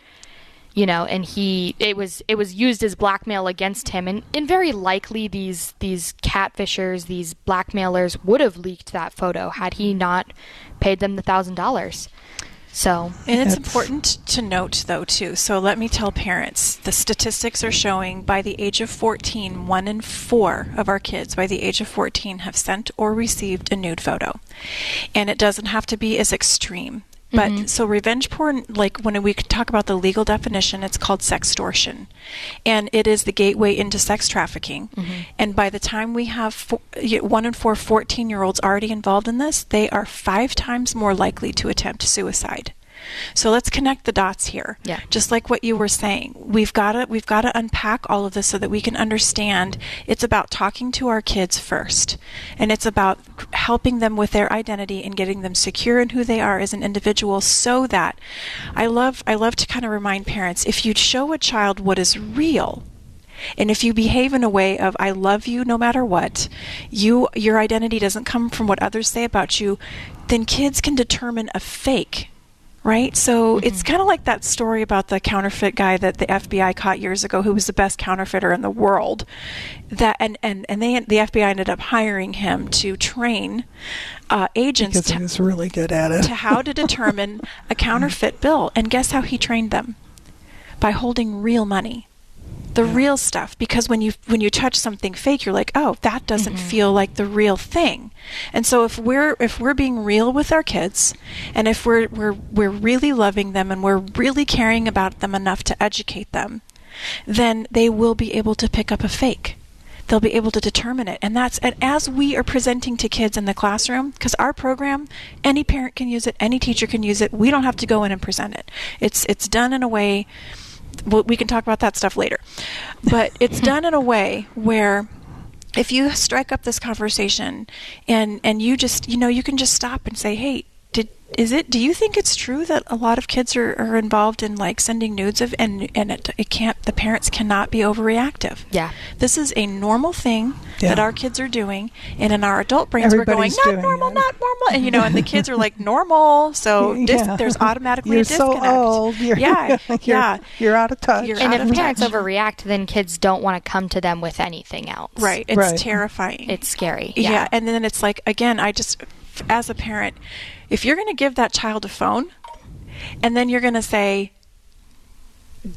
you know and he it was it was used as blackmail against him and, and very likely these these catfishers these blackmailers would have leaked that photo had he not paid them the thousand dollars so, and it's important to note though too. So let me tell parents, the statistics are showing by the age of 14, one in 4 of our kids by the age of 14 have sent or received a nude photo. And it doesn't have to be as extreme. But mm-hmm. so revenge porn, like when we talk about the legal definition, it's called sextortion, and it is the gateway into sex trafficking. Mm-hmm. And by the time we have four, one in four 14 year olds already involved in this, they are five times more likely to attempt suicide. So let's connect the dots here. Yeah. Just like what you were saying, we've got to we've got to unpack all of this so that we can understand. It's about talking to our kids first, and it's about helping them with their identity and getting them secure in who they are as an individual. So that I love I love to kind of remind parents if you show a child what is real and if you behave in a way of I love you no matter what, you your identity doesn't come from what others say about you, then kids can determine a fake right? So it's kind of like that story about the counterfeit guy that the FBI caught years ago, who was the best counterfeiter in the world. That and and and they the FBI ended up hiring him to train uh, agents Because he to, was really good at it. to how to determine a counterfeit bill. And guess how he trained them? By holding real money. The real stuff because when you when you touch something fake you're like, "Oh, that doesn't mm-hmm. feel like the real thing." And so if we're if we're being real with our kids and if we're we're we're really loving them and we're really caring about them enough to educate them, then they will be able to pick up a fake. They'll be able to determine it. And that's and as we are presenting to kids in the classroom because our program any parent can use it any teacher can use it we don't have to go in and present it. It's it's done in a way we can talk about that stuff later. But it's done in a way where if you strike up this conversation and and you just you know you can just stop and say hey is it do you think it's true that a lot of kids are, are involved in like sending nudes of and and it, it can't the parents cannot be overreactive Yeah. this is a normal thing Yeah. that our kids are doing and in our adult brains we're going not normal it." not normal and you know and the kids are like normal so dis- Yeah. there's automatically You're a disconnect so old. You're, yeah you're, yeah You're out of touch. You're And if parents touch. overreact, then kids don't want to come to them with anything else. right it's Right. terrifying It's scary. yeah. Yeah. and then it's like again i just as a parent if you're going to give that child a phone and then you're going to say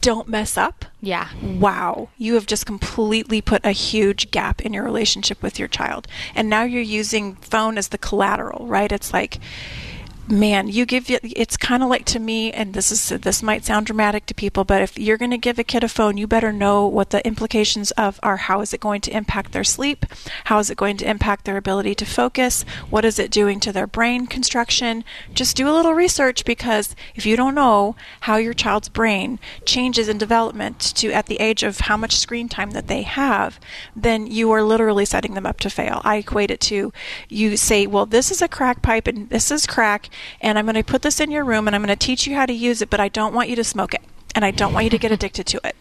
don't mess up Yeah. wow you have just completely put a huge gap in your relationship with your child and now you're using phone as the collateral right it's like man you give it's kind of like to me and this is this might sound dramatic to people but if you're going to give a kid a phone you better know what the implications of are. How is it going to impact their sleep? How is it going to impact their ability to focus? What is it doing to their brain construction? Just do a little research because if you don't know how your child's brain changes in development to at the age of how much screen time that they have then you are literally setting them up to fail. I equate it to you say well this is a crack pipe and this is crack and i'm going to put this in your room and i'm going to teach you how to use it but i don't want you to smoke it and i don't want you to get addicted to it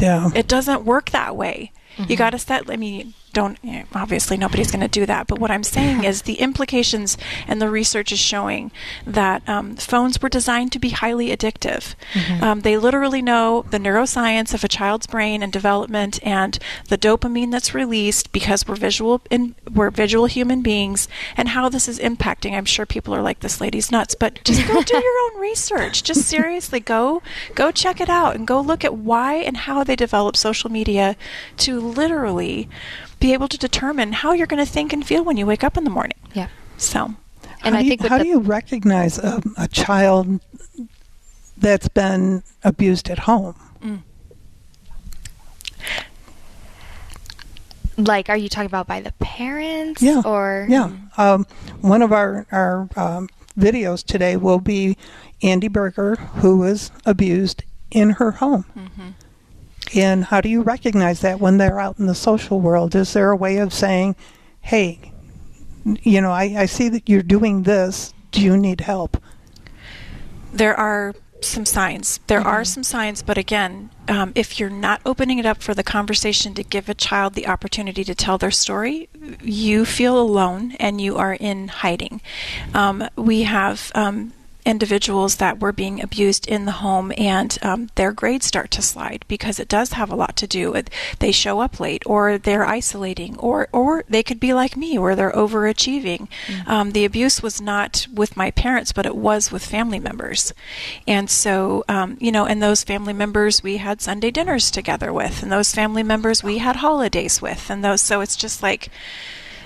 yeah. it doesn't work that way. You mm-hmm. got to set. I mean, don't. Obviously, nobody's going to do that. But what I'm saying is, the implications and the research is showing that um, phones were designed to be highly addictive. Um, they literally know the neuroscience of a child's brain and development, and the dopamine that's released because we're visual. In, we're visual human beings, and how this is impacting. I'm sure people are like, "This lady's nuts," but just go do your own research. Just seriously, go go check it out and go look at why and how they develop social media to literally be able to determine how you're going to think and feel when you wake up in the morning. Yeah. So, And how I do you, think how the, do you recognize a, a child that's been abused at home? like, are you talking about by the parents? Yeah. Or Yeah. Um, one of our, our um, videos today will be Andy Berger, who was abused in her home. And how do you recognize that when they're out in the social world? Is there a way of saying, hey, you know, I, I see that you're doing this. Do you need help? there are some signs. There are some signs, but again, um, if you're not opening it up for the conversation to give a child the opportunity to tell their story, you feel alone and you are in hiding. Um, we have um, individuals that were being abused in the home and um, their grades start to slide because it does have a lot to do with they show up late or they're isolating or or they could be like me where they're overachieving. Um, the abuse was not with my parents but it was with family members. And so um, you know and those family members we had sunday dinners together with and those family members we had holidays with and those so it's just like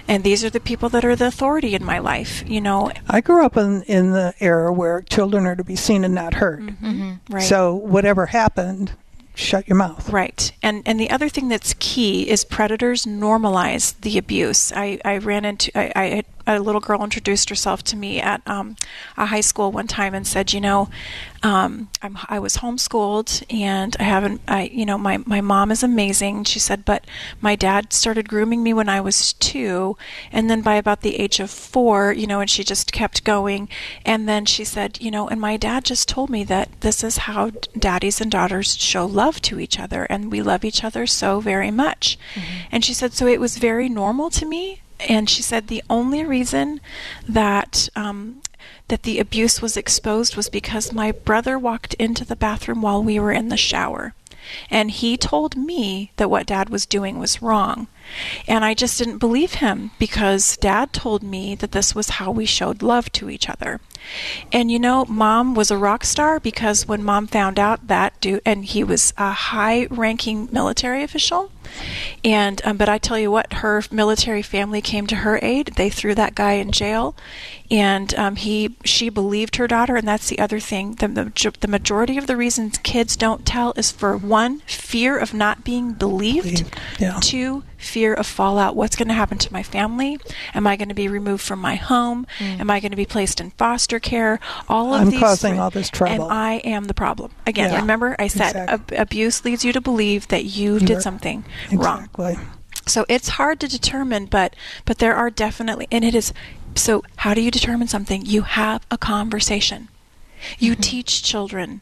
and these are the people that are the authority in my life you know I grew up in, in the era where children are to be seen and not heard. Mm-hmm. Mm-hmm. right So whatever happened, shut your mouth. Right. And and the other thing that's key is predators normalize the abuse. I, I ran into I, I had a little girl introduced herself to me at um, a high school one time and said, you know, um, I'm, I was homeschooled and I haven't, I, you know, my, my mom is amazing. She said, but my dad started grooming me when I was two. And then by about the age of four, you know, and she just kept going. And then she said, you know, and my dad just told me that this is how daddies and daughters show love to each other. And we love each other so very much. And she said, so it was very normal to me and she said the only reason that um, that the abuse was exposed was because my brother walked into the bathroom while we were in the shower. And he told me that what dad was doing was wrong. And I just didn't believe him because dad told me that this was how we showed love to each other. And you know, mom was a rock star because when mom found out that dude, and he was a high ranking military official, and um, but I tell you what, her military family came to her aid. They threw that guy in jail, and um, he she believed her daughter. And that's the other thing. The, the the majority of the reasons kids don't tell is for one fear of not being believed, Yeah. two fear of fallout. What's going to happen to my family? Am I going to be removed from my home? Mm. Am I going to be placed in foster care? All of these. I'm causing all this trouble. and I am the problem. Again, Yeah. remember I said Exactly. ab- abuse leads you to believe that you You're- did something wrong. Exactly. So it's hard to determine, but but there are definitely, and it is. So how do you determine something? You have a conversation. You mm-hmm. teach children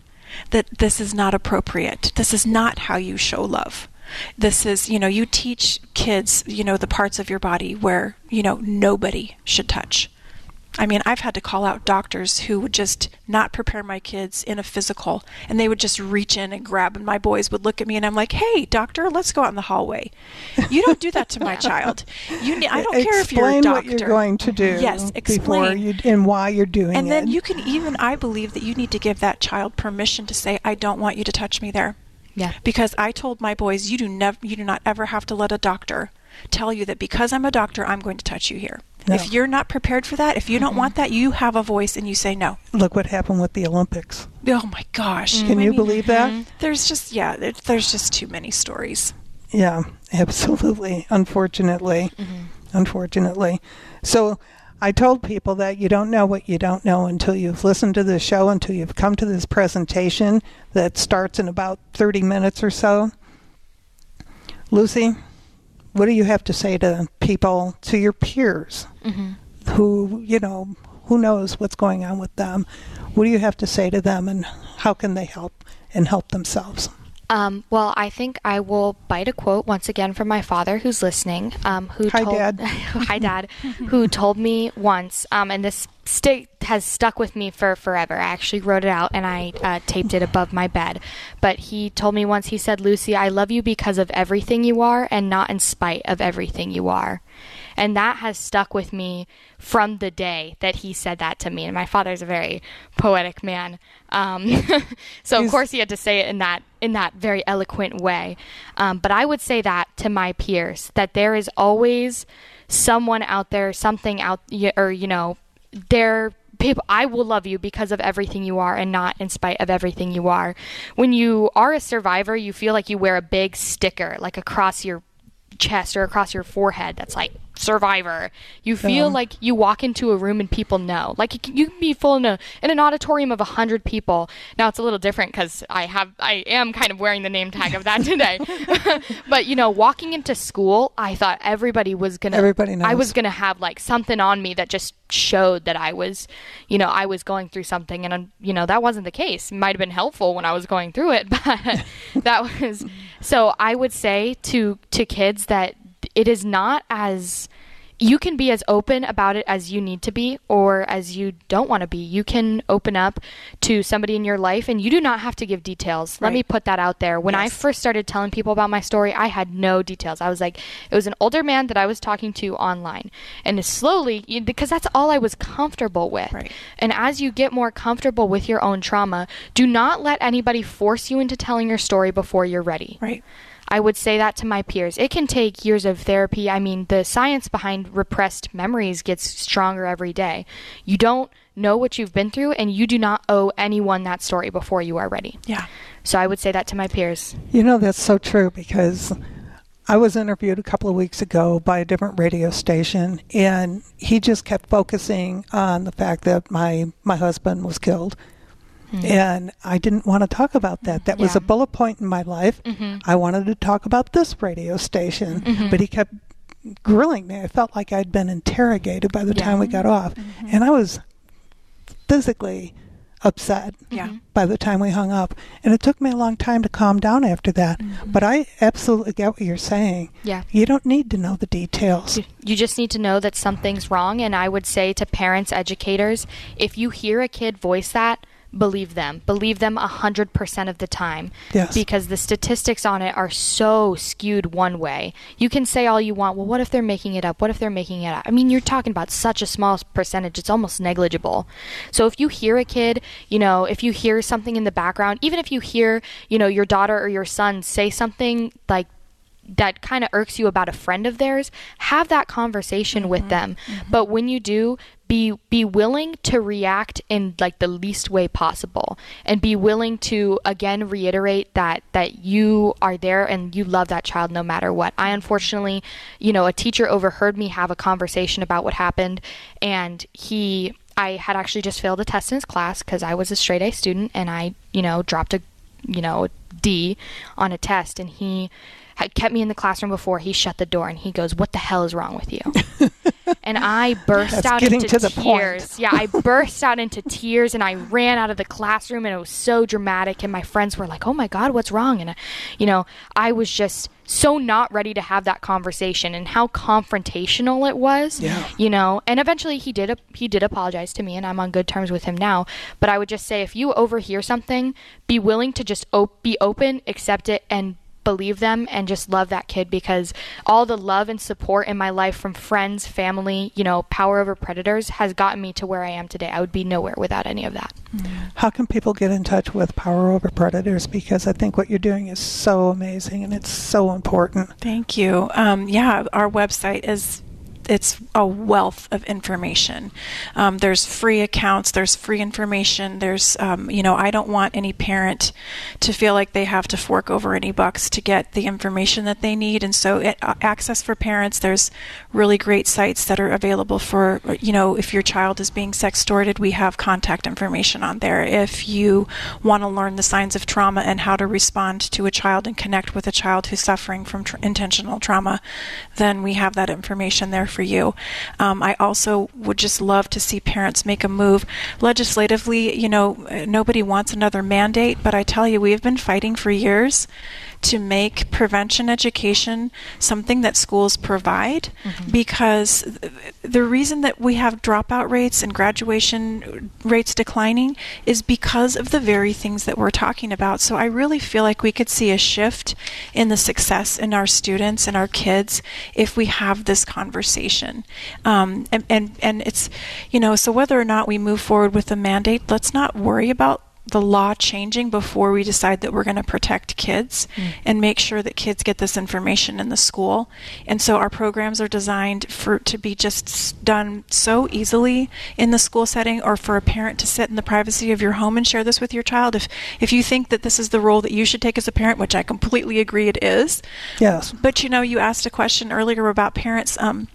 that this is not appropriate. This is not how you show love. This is, you know, you teach kids, you know, the parts of your body where, you know, nobody should touch. I mean, I've had to call out doctors who would just not prepare my kids in a physical, and they would just reach in and grab, and my boys would look at me, and I'm like, "Hey, doctor, let's go out in the hallway. You don't do that to my child. You, I don't care if you're a Explain doctor. what you're going to do. Yes, Before explain. you and why you're doing And it. And then you can even, I believe that you need to give that child permission to say, "I don't want you to touch me there." Yeah. Because I told my boys, you do never, you do not ever have to let a doctor tell you that because I'm a doctor, I'm going to touch you here. No. If you're not prepared for that, if you don't want that, you have a voice and you say no. Look what happened with the Olympics. Oh my gosh! Can I you mean, believe that? Mm-hmm. There's just yeah, there, there's just too many stories. Yeah, absolutely. Unfortunately, mm-hmm. unfortunately. So I told people that you don't know what you don't know until you've listened to this show, until you've come to this presentation that starts in about 30 minutes or so. Lucy, what do you have to say to people, to your peers mm-hmm. who, you know, who knows what's going on with them? What do you have to say to them and how can they help and help themselves? Um, well, I think I will bite a quote once again from my father, who's listening. Um, who Hi, told, Dad. hi, Dad. who told me once, um, and this sti- has stuck with me for forever. I actually wrote it out and I uh, taped it above my bed. But he told me once. He said, "Lucy, I love you because of everything you are, and not in spite of everything you are." And that has stuck with me from the day that he said that to me. And my father's a very poetic man, um, so of course he had to say it in that in that very eloquent way. Um, but I would say that to my peers that there is always someone out there, something out, or you know, there. People, I will love you because of everything you are and not in spite of everything you are. When you are a survivor, you feel like you wear a big sticker, like across your chest or across your forehead that's like survivor. You feel Yeah. like you walk into a room and people know. Like you can, you can be full in, a, in an auditorium of 100 people. Now it's a little different because i have i am kind of wearing the name tag of that today. But you know walking into school i thought everybody was gonna Everybody knows. i was gonna have like something on me that just showed that i was you know i was going through something. And um, you know that wasn't the case. Might have been helpful when i was going through it but that was so i would say to to kids that it is not as you can be as open about it as you need to be or as you don't want to be. You can open up to somebody in your life and you do not have to give details. Let me put that out there. When I first started telling people about my story, I had no details. I was like, it was an older man that I was talking to online. And it's slowly, because that's all I was comfortable with. Right. And as you get more comfortable with your own trauma, do not let anybody force you into telling your story before you're ready. Right. I would say that to my peers. It can take years of therapy. I mean, the science behind repressed memories gets stronger every day. You don't know what you've been through, and you do not owe anyone that story before you are ready. Yeah. So I would say that to my peers. You know, that's so true because I was interviewed a couple of weeks ago by a different radio station, and he just kept focusing on the fact that my, my husband was killed. Mm-hmm. And I didn't want to talk about that. That was a bullet point in my life. Mm-hmm. I wanted to talk about this radio station, mm-hmm. but he kept grilling me. I felt like I'd been interrogated by the time we got off. And I was physically upset Yeah. by the time we hung up. And it took me a long time to calm down after that. But I absolutely get what you're saying. Yeah. You don't need to know the details. You just need to know that something's wrong. And I would say to parents, educators, if you hear a kid voice that, believe them. Believe them 100% of the time. Yes. Because the statistics on it are so skewed one way. You can say all you want, well, what if they're making it up? What if they're making it up? I mean, you're talking about such a small percentage, it's almost negligible. So if you hear a kid, you know, if you hear something in the background, even if you hear, you know, your daughter or your son say something like, that kind of irks you about a friend of theirs, have that conversation with mm-hmm. them. Mm-hmm. But when you do, be be willing to react in like the least way possible and be willing to again reiterate that that you are there and you love that child no matter what. I unfortunately, you know, a teacher overheard me have a conversation about what happened and he I had actually just failed a test in his class cuz I was a straight A student and I, you know, dropped a you know, D on a test and he had kept me in the classroom before he shut the door and he goes, "What the hell is wrong with you?" and I burst That's out into tears. yeah, I burst out into tears and I ran out of the classroom and it was so dramatic and my friends were like, "Oh my god, what's wrong?" And uh, you know, I was just so not ready to have that conversation and how confrontational it was. Yeah. You know, and eventually he did he did apologize to me and I'm on good terms with him now, but I would just say if you overhear something, be willing to just op- be open, accept it and believe them and just love that kid because all the love and support in my life from friends, family, you know, power over predators has gotten me to where I am today. I would be nowhere without any of that. How can people get in touch with Power Over Predators? Because I think what you're doing is so amazing and it's so important. Thank you. Um, yeah, our website is it's a wealth of information. Um, there's free accounts. There's free information. There's, um, you know, I don't want any parent to feel like they have to fork over any bucks to get the information that they need. And so, it, uh, access for parents. There's really great sites that are available for, you know, if your child is being sextorted, we have contact information on there. If you want to learn the signs of trauma and how to respond to a child and connect with a child who's suffering from intentional trauma, then we have that information there for you. Um, I also would just love to see parents make a move legislatively. You know, nobody wants another mandate, but I tell you, we have been fighting for years to make prevention education something that schools provide because th- the reason that we have dropout rates and graduation rates declining is because of the very things that we're talking about. So I really feel like we could see a shift in the success in our students and our kids if we have this conversation. Um, and, and, and it's, you know, so whether or not we move forward with the mandate, let's not worry about the law changing before we decide that we're going to protect kids and make sure that kids get this information in the school. And so our programs are designed for to be just done so easily in the school setting or for a parent to sit in the privacy of your home and share this with your child. If if you think that this is the role that you should take as a parent, which I completely agree it is, Yes. but you know, you asked a question earlier about parents. Um,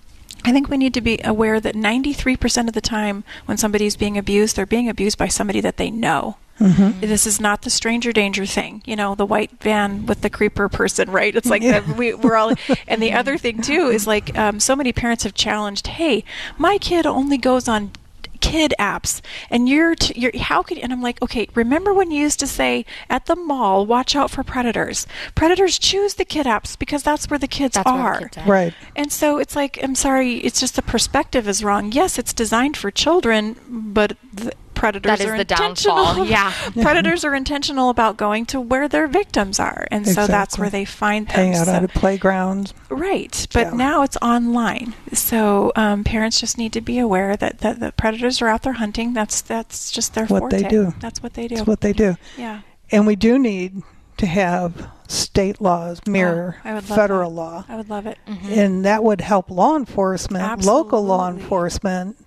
I think we need to be aware that 93% of the time when somebody's being abused, they're being abused by somebody that they know. This is not the stranger danger thing, you know, the white van with the creeper person, right? It's like Yeah. the, we, we're all. And the other thing too is like um, so many parents have challenged, hey, my kid only goes on kid apps and you're, t- you're how could and I'm like okay remember when you used to say at the mall watch out for predators predators choose the kid apps because that's where the kids That's where the are kids are. Right. and so it's like I'm sorry it's just the perspective is wrong yes it's designed for children but the predators That is are the intentional downfall, yeah. predators are intentional about going to where their victims are and so that's where they find them Hang out So- at a playground. Right, but Yeah. now it's online, so um, parents just need to be aware that, that the predators are out there hunting. That's that's just their What they do. That's what they do. That's what they do. yeah, And we do need to have state laws mirror Oh, I would love federal that. law. I would love it. And that would help law enforcement, local law enforcement.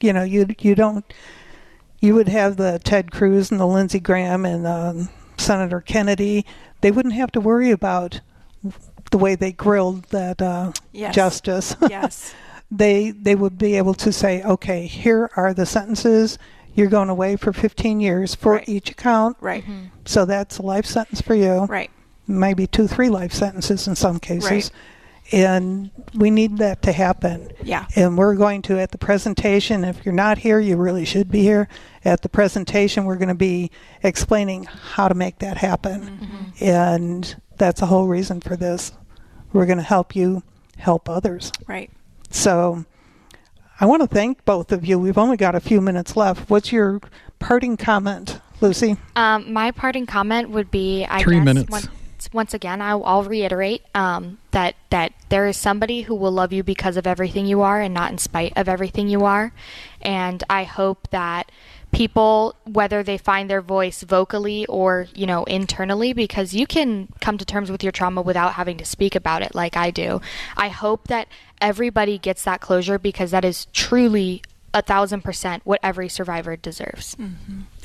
You know, you you don't you would have the Ted Cruz and the Lindsey Graham and um, Senator Kennedy. They wouldn't have to worry about the way they grilled that uh, Yes. justice. Yes, they they would be able to say, okay, here are the sentences. You're going away for 15 years for Right. each account. right, So that's a life sentence for you. right. Maybe two, three life sentences in some cases. Right. And we need that to happen. Yeah. And we're going to, at the presentation, if you're not here, you really should be here. At the presentation, we're going to be explaining how to make that happen. And that's the whole reason for this. We're going to help you help others. Right. So I want to thank both of you. We've only got a few minutes left. What's your parting comment, Lucy? Um, my parting comment would be, I Three guess, minutes. Once, once again, I'll, I'll reiterate um, that that there is somebody who will love you because of everything you are and not in spite of everything you are. And I hope that people, whether they find their voice vocally or you know internally, because you can come to terms with your trauma without having to speak about it, like I do. I hope that everybody gets that closure because that is truly a thousand percent what every survivor deserves.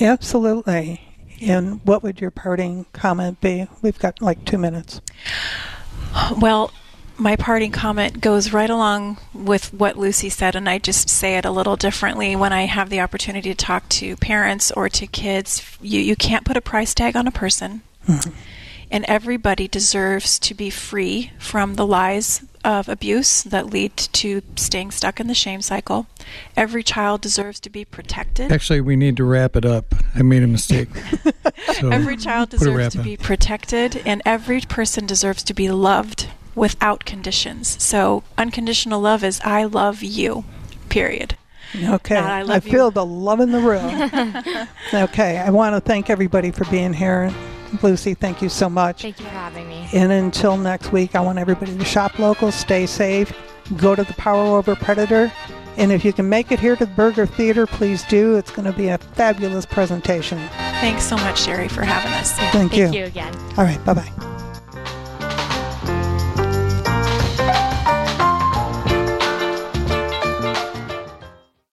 Absolutely. And what would your parting comment be? We've got like two minutes. Well, my parting comment goes right along with what Lucy said, and I just say it a little differently when I have the opportunity to talk to parents or to kids. You, you can't put a price tag on a person, mm-hmm. and everybody deserves to be free from the lies of abuse that lead to staying stuck in the shame cycle. Every child deserves to be protected. Actually, we need to wrap it up. I made a mistake. So Every child deserves to be protected, and every person deserves to be loved without conditions. So, unconditional love is I love you, period. Okay. Not I love you. feel the love in the room. okay. I want to thank everybody for being here. Lucy, thank you so much. Thank you for having me. And until next week, I want everybody to shop local, stay safe, go to the Power Over Predator. And if you can make it here to the Berger Theater, please do. It's going to be a fabulous presentation. Thanks so much, Sherry, for having us. Thank, you. Thank you again. All right. Bye bye.